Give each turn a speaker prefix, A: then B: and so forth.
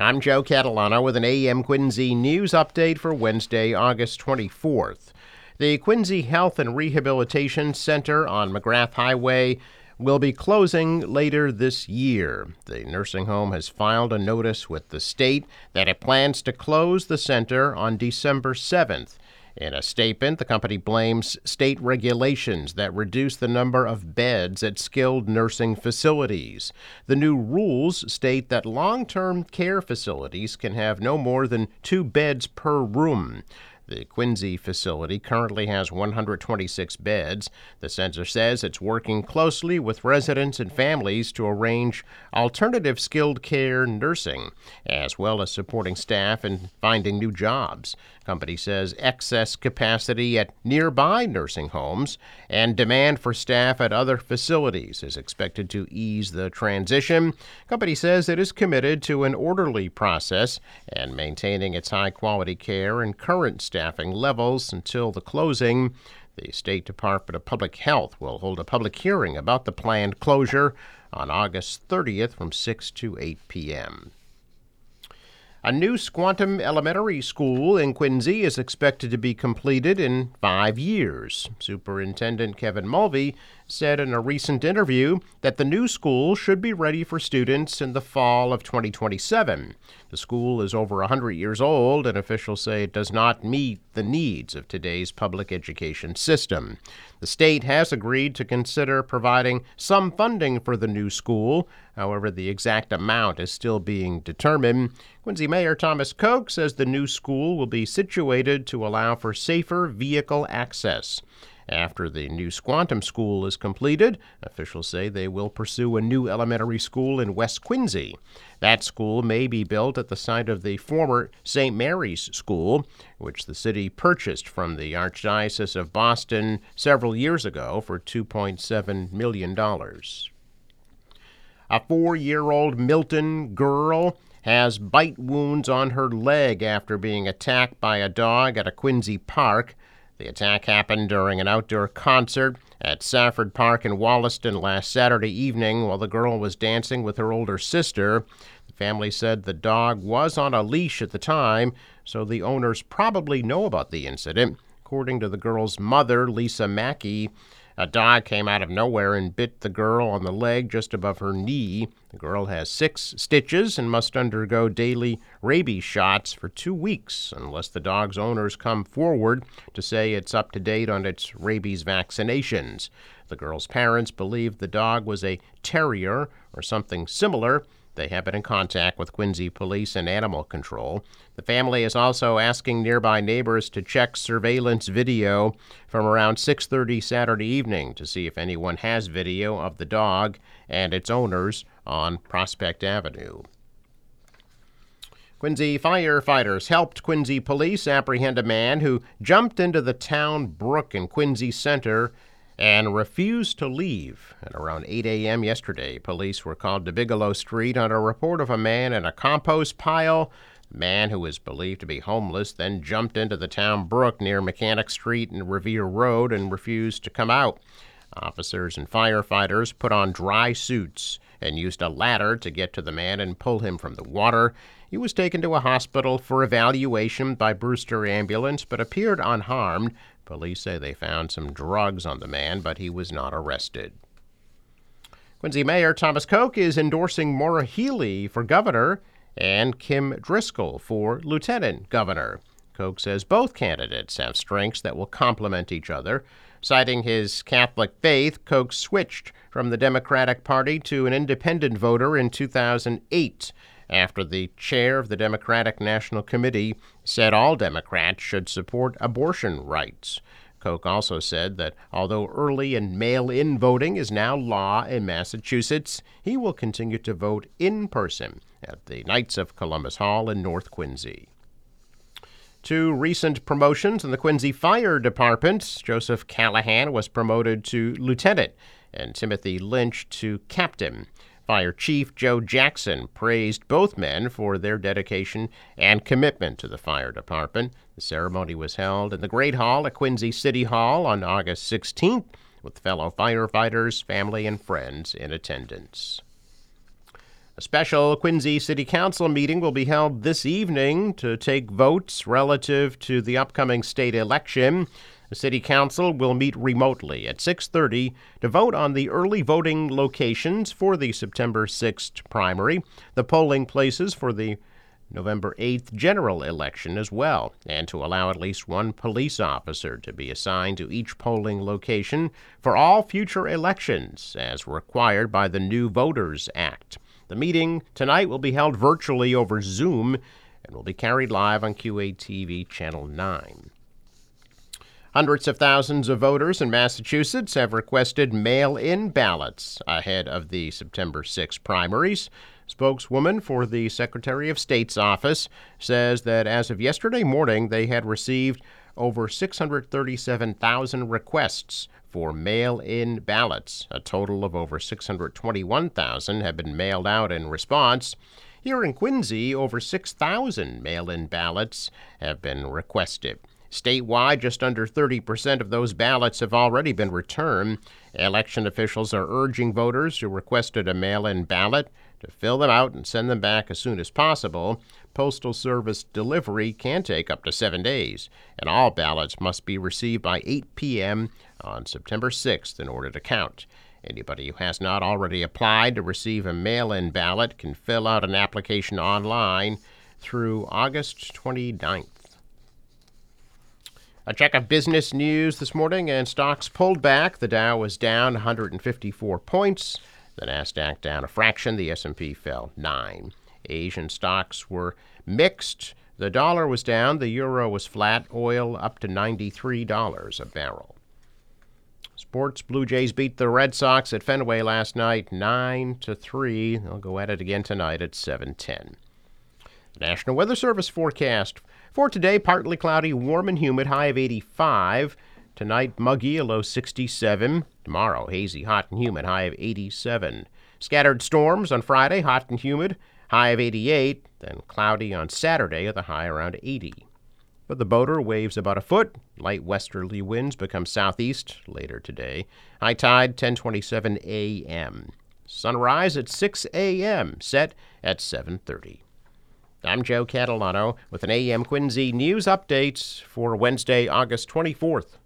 A: I'm Joe Catalano with an AM Quincy news update for Wednesday, August 24th. The Quincy Health and Rehabilitation Center on McGrath Highway will be closing later this year. The nursing home has filed a notice with the state that it plans to close the center on December 7th. In a statement, the company blames state regulations that reduce the number of beds at skilled nursing facilities. The new rules state that long term care facilities can have no more than two beds per room. The Quincy facility currently has 126 beds. The center says it's working closely with residents and families to arrange alternative skilled care nursing, as well as supporting staff in finding new jobs. Company says excess capacity at nearby nursing homes and demand for staff at other facilities is expected to ease the transition. Company says it is committed to an orderly process and maintaining its high quality care and current staffing levels until the closing. The State Department of Public Health will hold a public hearing about the planned closure on August 30th from 6 to 8 p.m. A new Squantum Elementary School in Quincy is expected to be completed in five years. Superintendent Kevin Mulvey said in a recent interview that the new school should be ready for students in the fall of 2027. The school is over 100 years old, and officials say it does not meet the needs of today's public education system. The state has agreed to consider providing some funding for the new school. However, the exact amount is still being determined. Quincy Mayor Thomas Koch says the new school will be situated to allow for safer vehicle access. After the new Squantum School is completed, officials say they will pursue a new elementary school in West Quincy. That school may be built at the site of the former St. Mary's School, which the city purchased from the Archdiocese of Boston several years ago for $2.7 million. A four year old Milton girl has bite wounds on her leg after being attacked by a dog at a Quincy park. The attack happened during an outdoor concert at Safford Park in Wollaston last Saturday evening while the girl was dancing with her older sister. The family said the dog was on a leash at the time, so the owners probably know about the incident. According to the girl's mother, Lisa Mackey, a dog came out of nowhere and bit the girl on the leg just above her knee. The girl has six stitches and must undergo daily rabies shots for two weeks unless the dog's owners come forward to say it's up to date on its rabies vaccinations. The girl's parents believe the dog was a terrier or something similar they have been in contact with Quincy Police and Animal Control. The family is also asking nearby neighbors to check surveillance video from around 6:30 Saturday evening to see if anyone has video of the dog and its owners on Prospect Avenue. Quincy firefighters helped Quincy police apprehend a man who jumped into the town brook in Quincy Center and refused to leave. At around 8 a.m. yesterday, police were called to Bigelow Street on a report of a man in a compost pile. The man who was believed to be homeless then jumped into the town brook near Mechanic Street and Revere Road and refused to come out. Officers and firefighters put on dry suits and used a ladder to get to the man and pull him from the water. He was taken to a hospital for evaluation by Brewster Ambulance but appeared unharmed. Police say they found some drugs on the man, but he was not arrested. Quincy Mayor Thomas Koch is endorsing Maura Healey for governor and Kim Driscoll for lieutenant governor. Koch says both candidates have strengths that will complement each other. Citing his Catholic faith, Koch switched from the Democratic Party to an independent voter in 2008 after the chair of the Democratic National Committee said all Democrats should support abortion rights. Koch also said that although early and mail in voting is now law in Massachusetts, he will continue to vote in person at the Knights of Columbus Hall in North Quincy. Two recent promotions in the Quincy Fire Department. Joseph Callahan was promoted to lieutenant and Timothy Lynch to captain. Fire Chief Joe Jackson praised both men for their dedication and commitment to the fire department. The ceremony was held in the Great Hall at Quincy City Hall on August 16th with fellow firefighters, family, and friends in attendance. A special Quincy City Council meeting will be held this evening to take votes relative to the upcoming state election. The city council will meet remotely at 6:30 to vote on the early voting locations for the September 6th primary, the polling places for the November 8th general election as well, and to allow at least one police officer to be assigned to each polling location for all future elections as required by the New VOTES Act. The meeting tonight will be held virtually over Zoom and will be carried live on QATV Channel 9. Hundreds of thousands of voters in Massachusetts have requested mail in ballots ahead of the September 6 primaries. Spokeswoman for the Secretary of State's office says that as of yesterday morning, they had received over 637,000 requests for mail in ballots. A total of over 621,000 have been mailed out in response. Here in Quincy, over 6,000 mail in ballots have been requested. Statewide, just under 30% of those ballots have already been returned. Election officials are urging voters who requested a mail in ballot to fill them out and send them back as soon as possible. Postal Service delivery can take up to seven days, and all ballots must be received by 8 p.m. on September 6th in order to count. Anybody who has not already applied to receive a mail in ballot can fill out an application online through August 29th. A check of business news this morning, and stocks pulled back. The Dow was down 154 points. The Nasdaq down a fraction. The S&P fell nine. Asian stocks were mixed. The dollar was down. The euro was flat. Oil up to $93 a barrel. Sports: Blue Jays beat the Red Sox at Fenway last night, nine to three. They'll go at it again tonight at 7:10. National Weather Service forecast for today, partly cloudy, warm and humid, high of 85. Tonight, muggy, a low 67. Tomorrow, hazy, hot and humid, high of 87. Scattered storms on Friday, hot and humid, high of 88. Then cloudy on Saturday with a high around 80. But the boater waves about a foot. Light westerly winds become southeast later today. High tide 10:27 a.m. Sunrise at 6 a.m. Set at 7:30. I'm Joe Catalano with an AM Quincy news update for Wednesday, August 24th.